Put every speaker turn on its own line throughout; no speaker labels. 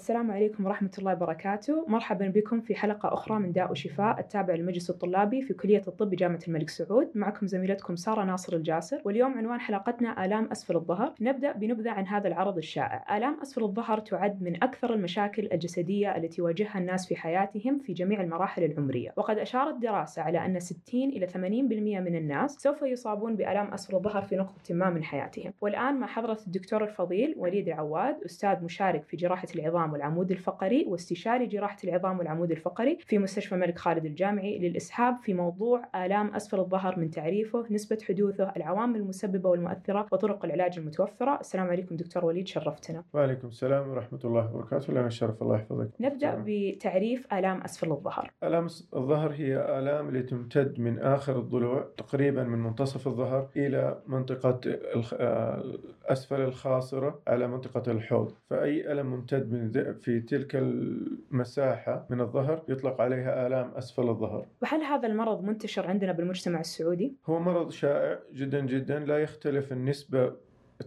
السلام عليكم ورحمة الله وبركاته، مرحبا بكم في حلقة أخرى من داء وشفاء التابع للمجلس الطلابي في كلية الطب بجامعة الملك سعود، معكم زميلتكم سارة ناصر الجاسر، واليوم عنوان حلقتنا آلام أسفل الظهر، نبدأ بنبذة عن هذا العرض الشائع، آلام أسفل الظهر تعد من أكثر المشاكل الجسدية التي يواجهها الناس في حياتهم في جميع المراحل العمرية، وقد أشارت دراسة على أن 60 إلى 80% من الناس سوف يصابون بآلام أسفل الظهر في نقطة ما من حياتهم، والآن مع حضرة الدكتور الفضيل وليد العواد أستاذ مشارك في جراحة العظام والعمود الفقري واستشاري جراحة العظام والعمود الفقري في مستشفى الملك خالد الجامعي للإسحاب في موضوع آلام أسفل الظهر من تعريفه، نسبة حدوثه، العوامل المسببة والمؤثرة وطرق العلاج المتوفرة. السلام عليكم دكتور وليد شرفتنا.
وعليكم السلام ورحمة الله وبركاته، لنا الشرف الله يحفظك.
نبدأ بتعريف آلام أسفل الظهر.
آلام الظهر هي آلام اللي تمتد من آخر الضلوع تقريبا من منتصف الظهر إلى منطقة أسفل الخاصرة على منطقة الحوض، فأي ألم ممتد من في تلك المساحة من الظهر يطلق عليها آلام أسفل الظهر.
وهل هذا المرض منتشر عندنا بالمجتمع السعودي؟
هو مرض شائع جدا جدا لا يختلف النسبة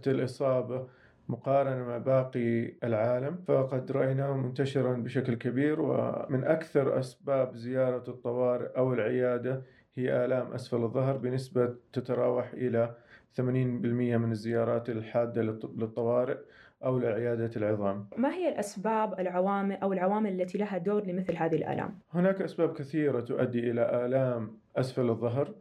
الإصابة مقارنة مع باقي العالم. فقد رأيناه منتشرا بشكل كبير ومن أكثر أسباب زيارة الطوارئ أو العيادة هي آلام أسفل الظهر بنسبة تتراوح إلى 80% من الزيارات الحادة للطوارئ. أو لعيادة العظام
ما هي الأسباب العوامل أو العوامل التي لها دور لمثل هذه الآلام؟
هناك أسباب كثيرة تؤدي إلى آلام أسفل الظهر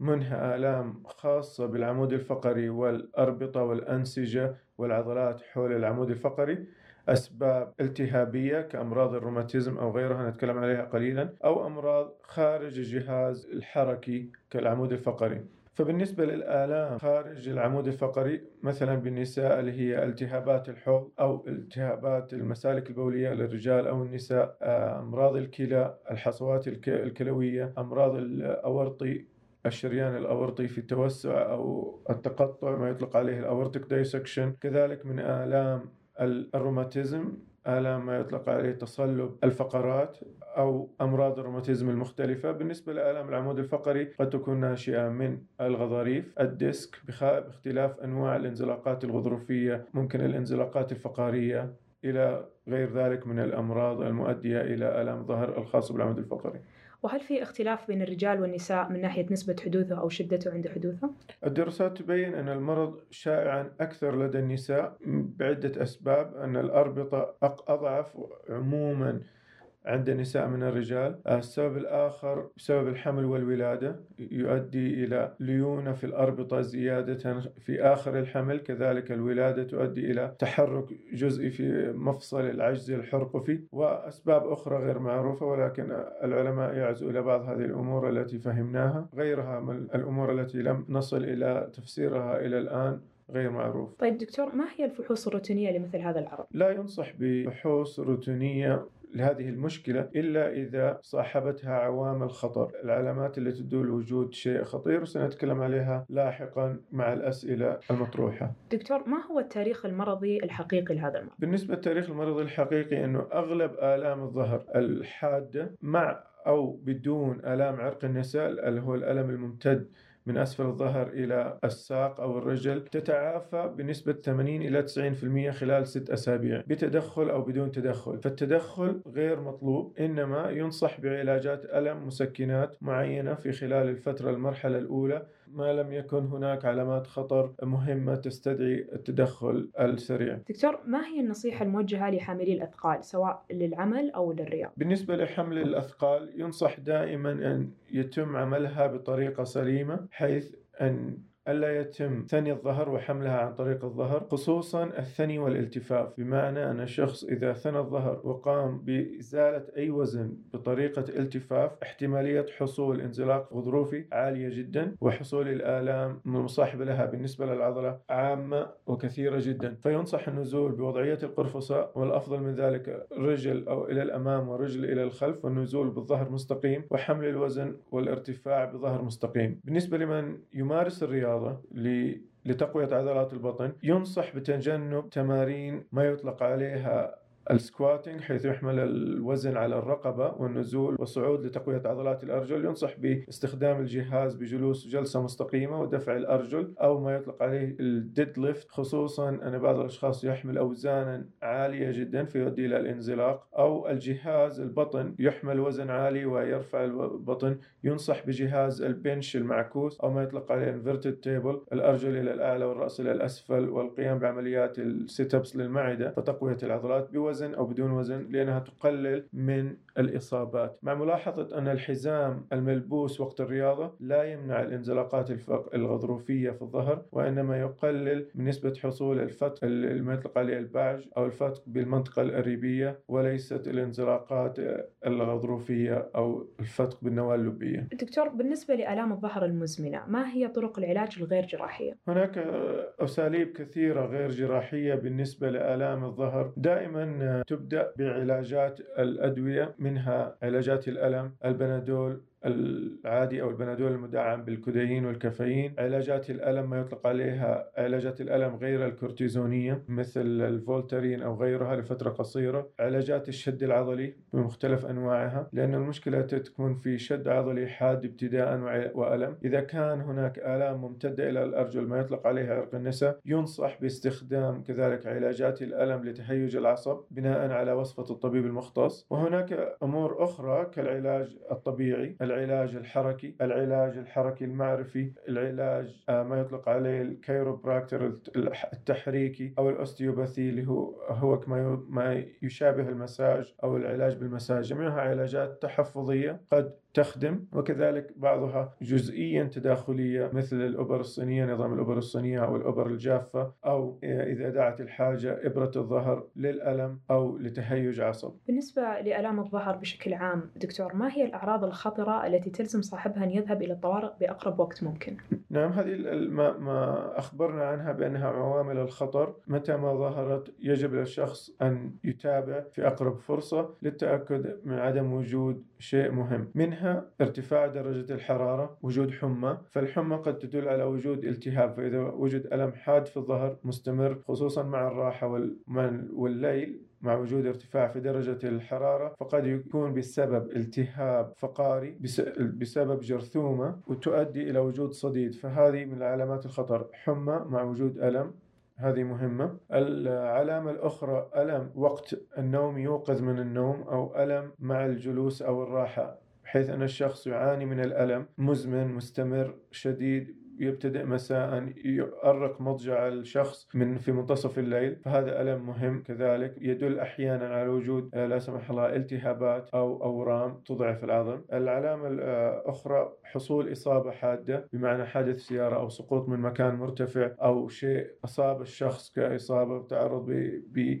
منها آلام خاصة بالعمود الفقري والأربطة والأنسجة والعضلات حول العمود الفقري أسباب التهابية كأمراض الروماتيزم أو غيرها نتكلم عليها قليلا أو أمراض خارج الجهاز الحركي كالعمود الفقري فبالنسبة للآلام خارج العمود الفقري مثلا بالنساء اللي هي التهابات الحوض أو التهابات المسالك البولية للرجال أو النساء أمراض الكلى الحصوات الكلوية أمراض الأورطي الشريان الأورطي في التوسع أو التقطع ما يطلق عليه ال aortic dissection كذلك من آلام الروماتيزم آلام ما يطلق عليه تصلب الفقرات أو أمراض الروماتيزم المختلفة. بالنسبة لآلام العمود الفقري قد تكون ناشئة من الغضاريف. ال disc باختلاف أنواع الانزلاقات الغضروفية ممكن الانزلاقات الفقارية إلى غير ذلك من الأمراض المؤدية إلى آلام الظهر الخاصة بالعمود الفقري.
وهل في اختلاف بين الرجال والنساء من ناحية نسبة حدوثه أو شدته عند حدوثه؟
الدراسات تبين أن المرض شائعا أكثر لدى النساء بعدة أسباب أن الأربطة أضعف عموما عند النساء من الرجال السبب الآخر بسبب الحمل والولادة يؤدي إلى ليونة في الأربطة زيادة في آخر الحمل كذلك الولادة تؤدي إلى تحرك جزئي في مفصل العجز الحرقفي وأسباب أخرى غير معروفة ولكن العلماء يعزوا إلى بعض هذه الأمور التي فهمناها غيرها من الأمور التي لم نصل إلى تفسيرها إلى الآن غير معروف
طيب دكتور ما هي الفحوص الروتينية لمثل هذا العرض؟
لا ينصح بفحوص روتينية لهذه المشكلة إلا إذا صاحبتها عوامل خطر العلامات التي تدل وجود شيء خطير سنتكلم عليها لاحقا مع الأسئلة المطروحة
دكتور ما هو التاريخ المرضي الحقيقي لهذا المرض؟
بالنسبة للتاريخ المرضي الحقيقي أنه أغلب آلام الظهر الحادة مع أو بدون آلام عرق النساء اللي هو الألم الممتد من أسفل الظهر إلى الساق أو الرجل تتعافى بنسبة 80 إلى 90% خلال ست أسابيع بتدخل أو بدون تدخل. فالتدخل غير مطلوب إنما ينصح بعلاجات ألم مسكنات معينة في خلال الفترة المرحلة الأولى ما لم يكن هناك علامات خطر مهمة تستدعي التدخل السريع
دكتور ما هي النصيحة الموجهة لحاملي الأثقال سواء للعمل أو للرياض؟
بالنسبة لحمل الأثقال ينصح دائما أن يتم عملها بطريقة سليمة حيث أن ألا يتم ثني الظهر وحملها عن طريق الظهر خصوصا الثني والالتفاف بمعنى أن الشخص إذا ثنى الظهر وقام بإزالة أي وزن بطريقة التفاف احتمالية حصول انزلاق غضروفي عالية جدا وحصول الآلام المصاحبة لها بالنسبة للعضلة عامة وكثيرة جدا. فينصح النزول بوضعية القرفصاء والأفضل من ذلك رجل أو إلى الأمام ورجل إلى الخلف والنزول بالظهر مستقيم وحمل الوزن والارتفاع بظهر مستقيم. بالنسبة لمن يمارس الرياضة الرياضة لتقوية عضلات البطن ينصح بتجنب تمارين ما يطلق عليها ال squatting حيث يحمل الوزن على الرقبة والنزول والصعود لتقوية عضلات الأرجل ينصح باستخدام الجهاز بجلوس جلسة مستقيمة ودفع الأرجل أو ما يطلق عليه ال deadlift خصوصا أن بعض الأشخاص يحمل أوزانا عالية جدا فيؤدي إلى الانزلاق أو الجهاز البطن يحمل وزن عالي ويرفع البطن ينصح بجهاز ال bench المعكوس أو ما يطلق عليه inverted table الأرجل إلى الأعلى والرأس إلى الأسفل والقيام بعمليات ال sit ups للمعدة فتقوية العضلات بوزن أو بدون وزن لأنها تقلل من الإصابات. مع ملاحظة أن الحزام الملبوس وقت الرياضة لا يمنع الانزلاقات الغضروفية في الظهر وإنما يقلل من نسبة حصول الفتق ما يطلق عليه البعج أو الفتق بالمنطقة الأربية وليست الانزلاقات الغضروفية أو الفتق بالنواة اللبية.
دكتور بالنسبة لآلام الظهر المزمنة ما هي طرق العلاج الغير جراحية؟
هناك أساليب كثيرة غير جراحية بالنسبة لآلام الظهر. دائما تبدأ بعلاجات الأدوية منها علاجات الألم البنادول العادي أو البنادول المدعم بالكودايين والكافيين. علاجات الألم ما يطلق عليها علاجات الألم غير الكورتيزونية مثل الفولترين أو غيرها لفترة قصيرة. علاجات الشد العضلي بمختلف أنواعها لأن المشكلة تكون في شد عضلي حاد ابتداء وألم. إذا كان هناك آلام ممتدة إلى الأرجل ما يطلق عليها عرق النساء. ينصح باستخدام كذلك علاجات الألم لتهيج العصب بناء على وصفة الطبيب المختص. وهناك أمور أخرى كالعلاج الطبيعي. العلاج الحركي العلاج الحركي المعرفي العلاج آه، ما يطلق عليه ال chiropractor التحريكي أو ال osteopathy اللي هو هو ما يشابه المساج أو العلاج بالمساج. جميعها علاجات تحفظية قد تخدم وكذلك بعضها جزئيا تداخلية مثل الإبر الصينية نظام الإبر الصينية أو الإبر الجافة أو إذا دعت الحاجة إبرة الظهر للألم أو لتهيج عصب
بالنسبة لألام الظهر بشكل عام دكتور ما هي الأعراض الخطرة التي تلزم صاحبها أن يذهب إلى الطوارئ بأقرب وقت ممكن؟
نعم هذه ما, ما أخبرنا عنها بأنها عوامل الخطر متى ما ظهرت يجب للشخص أن يتابع في أقرب فرصة للتأكد من عدم وجود شيء مهم منها ارتفاع درجة الحرارة وجود حمى. فالحمى قد تدل على وجود التهاب فإذا وجد ألم حاد في الظهر مستمر خصوصا مع الراحة والليل. مع وجود ارتفاع في درجة الحرارة فقد يكون بسبب التهاب فقاري بسبب جرثومة وتؤدي إلى وجود صديد. فهذه من علامات الخطر. حمى مع وجود ألم هذه مهمة. العلامة الأخرى ألم وقت النوم يوقظ من النوم أو ألم مع الجلوس أو الراحة. بحيث أن الشخص يعاني من الألم مزمن مستمر شديد. يبتدئ مساء يؤرق مضجع الشخص من في منتصف الليل. فهذا ألم مهم كذلك. يدل أحيانا على وجود آه، لا سمح الله التهابات أو أورام تضعف العظم. العلامة الأخرى حصول إصابة حادة بمعنى حادث سيارة أو سقوط من مكان مرتفع أو شيء أصاب الشخص كإصابة تعرض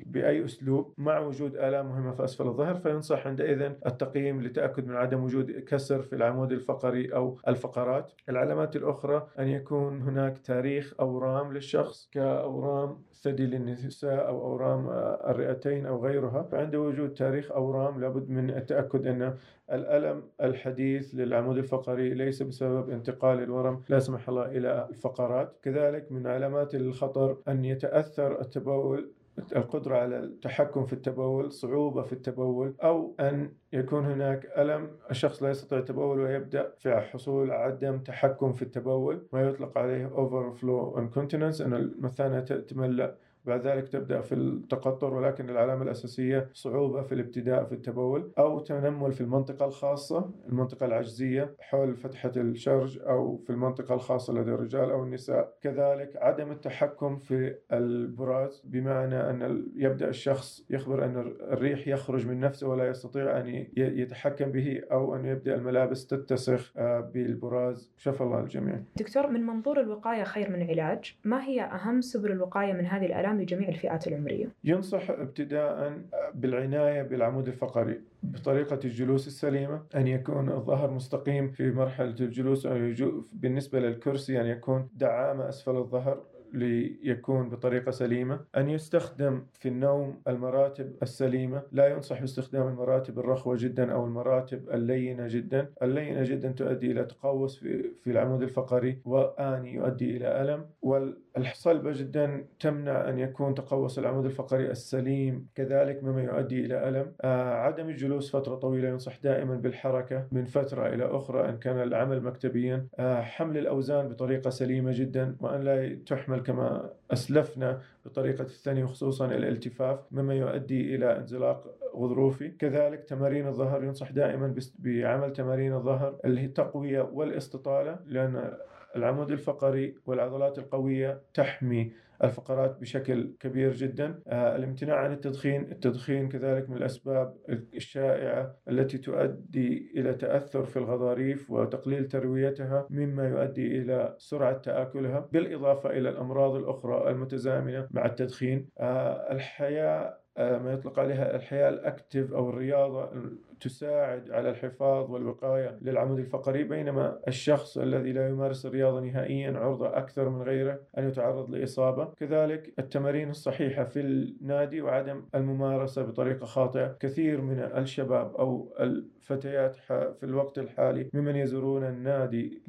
بأي أسلوب. مع وجود آلام مهمة في أسفل الظهر فينصح عندئذ التقييم لتأكد من عدم وجود كسر في العمود الفقري أو الفقرات. العلامات الأخرى أن أن يكون هناك تاريخ أورام للشخص كأورام ثدي للنساء أو أورام آه، الرئتين أو غيرها. فعند وجود تاريخ أورام لابد من التأكد أن الألم الحديث للعمود الفقري ليس بسبب انتقال الورم لا سمح الله إلى الفقرات. كذلك من علامات الخطر أن يتأثر التبول القدرة على التحكم في التبول صعوبة في التبول أو أن يكون هناك ألم الشخص لا يستطيع التبول ويبدأ في حصول عدم تحكم في التبول ما يطلق عليه overflow incontinence أن المثانة تملأ بعد ذلك تبدأ في التقطر ولكن العلامة الأساسية صعوبة في الابتداء في التبول أو تنمل في المنطقة الخاصة المنطقة العجزية حول فتحة الشرج أو في المنطقة الخاصة لدى الرجال أو النساء. كذلك عدم التحكم في البراز بمعنى أن يبدأ الشخص يخبر أن الريح يخرج من نفسه ولا يستطيع أن يتحكم به أو أن يبدأ الملابس تتسخ آه، بالبراز. شفى الله الجميع
دكتور من منظور الوقاية خير من علاج ما هي أهم سبل الوقاية من هذه الآلام؟ لجميع الفئات العمرية.
ينصح ابتداء بالعناية بالعمود الفقري بطريقة الجلوس السليمة أن يكون الظهر مستقيم في مرحلة الجلوس أو بالنسبة للكرسي أن يكون دعامة أسفل الظهر. ليكون بطريقة سليمة. أن يستخدم في النوم المراتب السليمة. لا ينصح باستخدام المراتب الرخوة جدا أو المراتب اللينة جدا. اللينة جدا تؤدي إلى تقوس في, العمود الفقري وآني يؤدي إلى ألم. والصلبة جدا تمنع أن يكون تقوس العمود الفقري السليم كذلك مما يؤدي إلى ألم. آه عدم الجلوس فترة طويلة ينصح دائما بالحركة من فترة إلى أخرى إن كان العمل مكتبيا. آه حمل الأوزان بطريقة سليمة جدا وأن لا تحمل كما أسلفنا بطريقة الثانية خصوصا الالتفاف مما يؤدي إلى انزلاق غضروفي. كذلك تمارين الظهر ينصح دائما بعمل تمارين الظهر التقوية والاستطالة لأن العمود الفقري والعضلات القوية تحمي الفقرات بشكل كبير جدا. آه، الامتناع عن التدخين التدخين كذلك من الأسباب الشائعة التي تؤدي إلى تأثر في الغضاريف وتقليل ترويتها مما يؤدي إلى سرعة تآكلها بالإضافة إلى الأمراض الأخرى المتزامنة مع التدخين. آه، الحياة آه، ما يطلق عليها الحياة الأكتف أو الرياضة تساعد على الحفاظ والوقاية للعمود الفقري بينما الشخص الذي لا يمارس الرياضة نهائيا عرضة أكثر من غيره أن يتعرض لإصابة. كذلك التمارين الصحيحة في النادي وعدم الممارسة بطريقة خاطئة. كثير من الشباب أو الفتيات في الوقت الحالي ممن يزورون النادي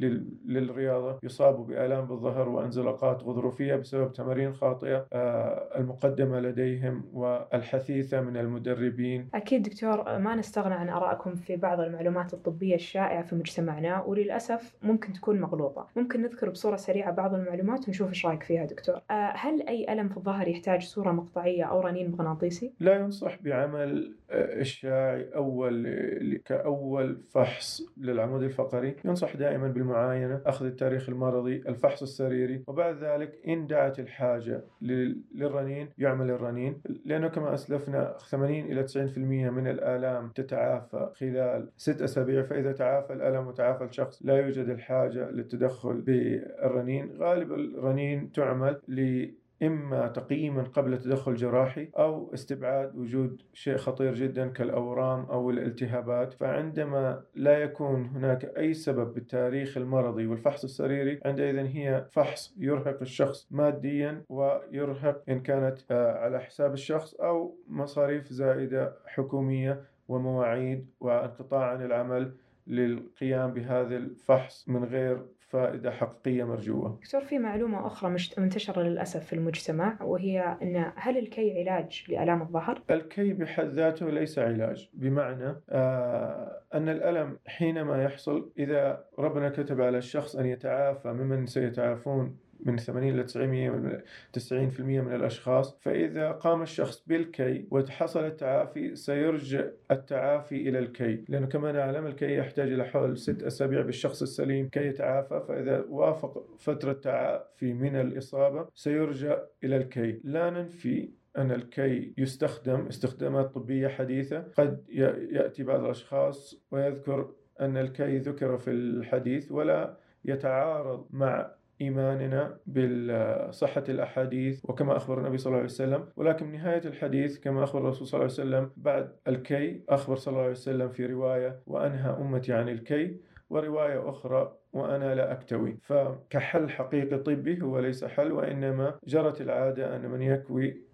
للرياضة يصابوا بآلام بالظهر وأنزلاقات غضروفية بسبب تمارين خاطئة آه، المقدمة لديهم والحثيثة من المدربين.
أكيد دكتور ما نستغنى عن آرائكم في بعض المعلومات الطبية الشائعة في مجتمعنا وللأسف ممكن تكون مغلوطة. ممكن نذكر بصورة سريعة بعض المعلومات ونشوف إيش رأيك فيها دكتور. آه، هل أي ألم في الظهر يحتاج صورة مقطعية أو رنين مغناطيسي؟
لا ينصح بعمل إشعاعي أول كأول فحص للعمود الفقري. ينصح دائما بالمعاينة أخذ التاريخ المرضي الفحص السريري وبعد ذلك إن دعت الحاجة للرنين يعمل الرنين. لأنه كما أسلفنا 80 إلى 90% من الآلام تتعافى خلال ست أسابيع فإذا تعافى الألم وتعافى الشخص لا يوجد الحاجة للتدخل بالرنين. غالب الرنين تعمل ل إما تقييما قبل تدخل جراحي أو استبعاد وجود شيء خطير جدا كالأورام أو الالتهابات. فعندما لا يكون هناك أي سبب بالتاريخ المرضي والفحص السريري عندئذ هي فحص يرهق الشخص ماديا ويرهق إن كانت آه، على حساب الشخص أو مصاريف زائدة حكومية ومواعيد وانقطاع عن العمل للقيام بهذا الفحص من غير فائدة حقيقية مرجوة
دكتور في معلومة أخرى منتشرة للأسف في المجتمع وهي أن هل الكي علاج لآلام الظهر؟
الكي بحد ذاته ليس علاج بمعنى آه أن الألم حينما يحصل إذا ربنا كتب على الشخص أن يتعافى ممن سيتعافون من 80 إلى 900 من 90% من الأشخاص فإذا قام الشخص بالكي وحصل التعافي سيرجع التعافي إلى الكي. لأنه كما نعلم الكي يحتاج إلى حوالي ست أسابيع بالشخص السليم. كي يتعافى فإذا وافق فترة تعافي من الإصابة سيرجع إلى الكي. لا ننفي أن الكي يستخدم استخدامات طبية حديثة. قد يأتي بعض الأشخاص ويذكر أن الكي ذكر في الحديث ولا يتعارض مع إيماننا بصحة الأحاديث وكما أخبر النبي صلى الله عليه وسلم. ولكن نهاية الحديث كما أخبر الرسول صلى الله عليه وسلم بعد الكي أخبر صلى الله عليه وسلم في رواية وأنهى أمتي عن الكي ورواية أخرى وأنا لا أكتوي. فكحل حقيقي طبي هو ليس حل وإنما جرت العادة أن من يكوي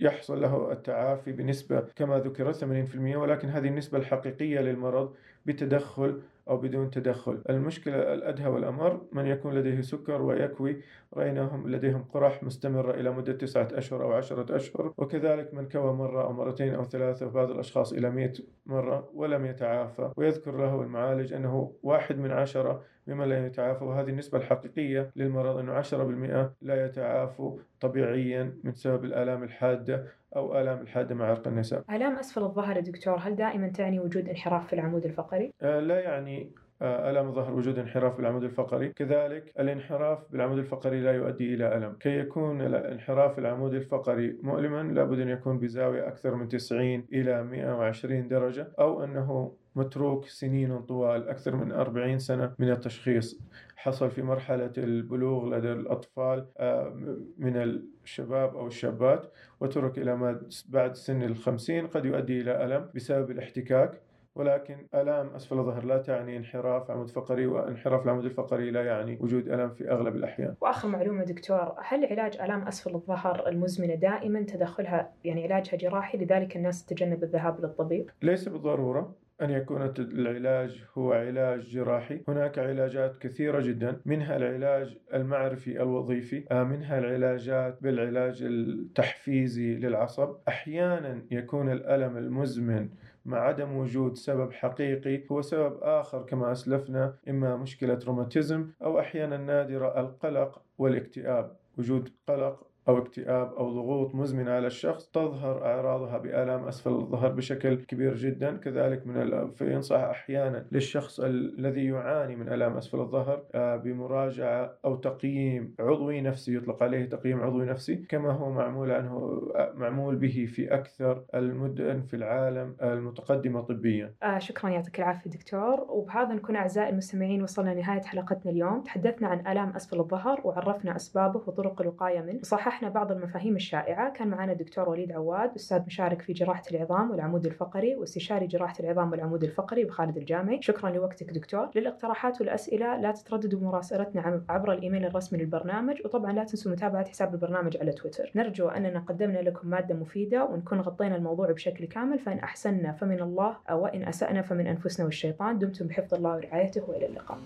يحصل له التعافي بنسبة كما ذكر 80% ولكن هذه النسبة الحقيقية للمرض بتدخل أو بدون تدخل. المشكلة الأدهى والأمر من يكون لديه سكر ويكوي رأيناهم لديهم قرح مستمرة إلى مدة تسعة أشهر أو عشرة أشهر وكذلك من كوى مرة أو مرتين أو ثلاثة وبعض الأشخاص إلى مئة مرة ولم يتعافى. ويذكر له المعالج أنه واحد من عشرة ممن لا يتعافى وهذه النسبة الحقيقية للمرض أنه عشرة بالمئة لا يتعافوا طبيعيا من سبب الآلام الحادة أو آلام الحادة مع عرق النساء.
آلام أسفل الظهر يا دكتور هل دائما تعني وجود انحراف في العمود الفقري؟
آه لا يعني آه، ألم الظهر وجود انحراف بالعمود الفقري. كذلك الانحراف بالعمود الفقري لا يؤدي إلى ألم كي يكون انحراف العمود الفقري مؤلما لابد أن يكون بزاوية أكثر من 90 إلى 120 درجة أو أنه متروك سنين طوال أكثر من 40 سنة من التشخيص حصل في مرحلة البلوغ لدى الأطفال آه، من الشباب أو الشابات وترك إلى ما بعد سن الخمسين قد يؤدي إلى ألم بسبب الاحتكاك ولكن ألام أسفل الظهر لا تعني انحراف عمود فقري وانحراف العمود الفقري لا يعني وجود ألم في أغلب الأحيان.
وآخر معلومة دكتور هل علاج ألام أسفل الظهر المزمنة دائما تدخلها يعني علاجها جراحي لذلك الناس تتجنب الذهاب للطبيب؟
ليس بالضرورة أن يكون العلاج هو علاج جراحي. هناك علاجات كثيرة جدا منها العلاج المعرفي الوظيفي آه، منها العلاجات بالعلاج التحفيزي للعصب. أحيانا يكون الألم المزمن مع عدم وجود سبب حقيقي هو سبب آخر كما أسلفنا إما مشكلة روماتيزم أو أحيانا نادرة القلق والاكتئاب. وجود قلق أو اكتئاب أو ضغوط مزمنة على الشخص تظهر أعراضها بآلام أسفل الظهر بشكل كبير جدا. كذلك من فينصح أحيانا للشخص الذي يعاني من آلام أسفل الظهر آه، بمراجعة أو تقييم عضوي نفسي يطلق عليه تقييم عضوي نفسي. كما هو معمول عنه معمول به في أكثر المدن في العالم المتقدمة طبيا.
آه شكرا يعطيك العافية دكتور. وبهذا نكون أعزائي المستمعين وصلنا لنهاية حلقتنا اليوم. تحدثنا عن آلام أسفل الظهر وعرفنا أسبابه وطرق الوقاية منه. وصحح صححنا بعض المفاهيم الشائعة. كان معنا الدكتور وليد عواد أستاذ مشارك في جراحة العظام والعمود الفقري واستشاري جراحة العظام والعمود الفقري بخالد الجامعي. شكرا لوقتك دكتور. للاقتراحات والأسئلة لا تترددوا بمراسلتنا عبر الإيميل الرسمي للبرنامج وطبعا لا تنسوا متابعة حساب البرنامج على تويتر. نرجو أننا قدمنا لكم مادة مفيدة ونكون غطينا الموضوع بشكل كامل فإن أحسننا فمن الله وإن أسأنا فمن أنفسنا والشيطان. دمتم بحفظ الله ورعايته وإلى اللقاء.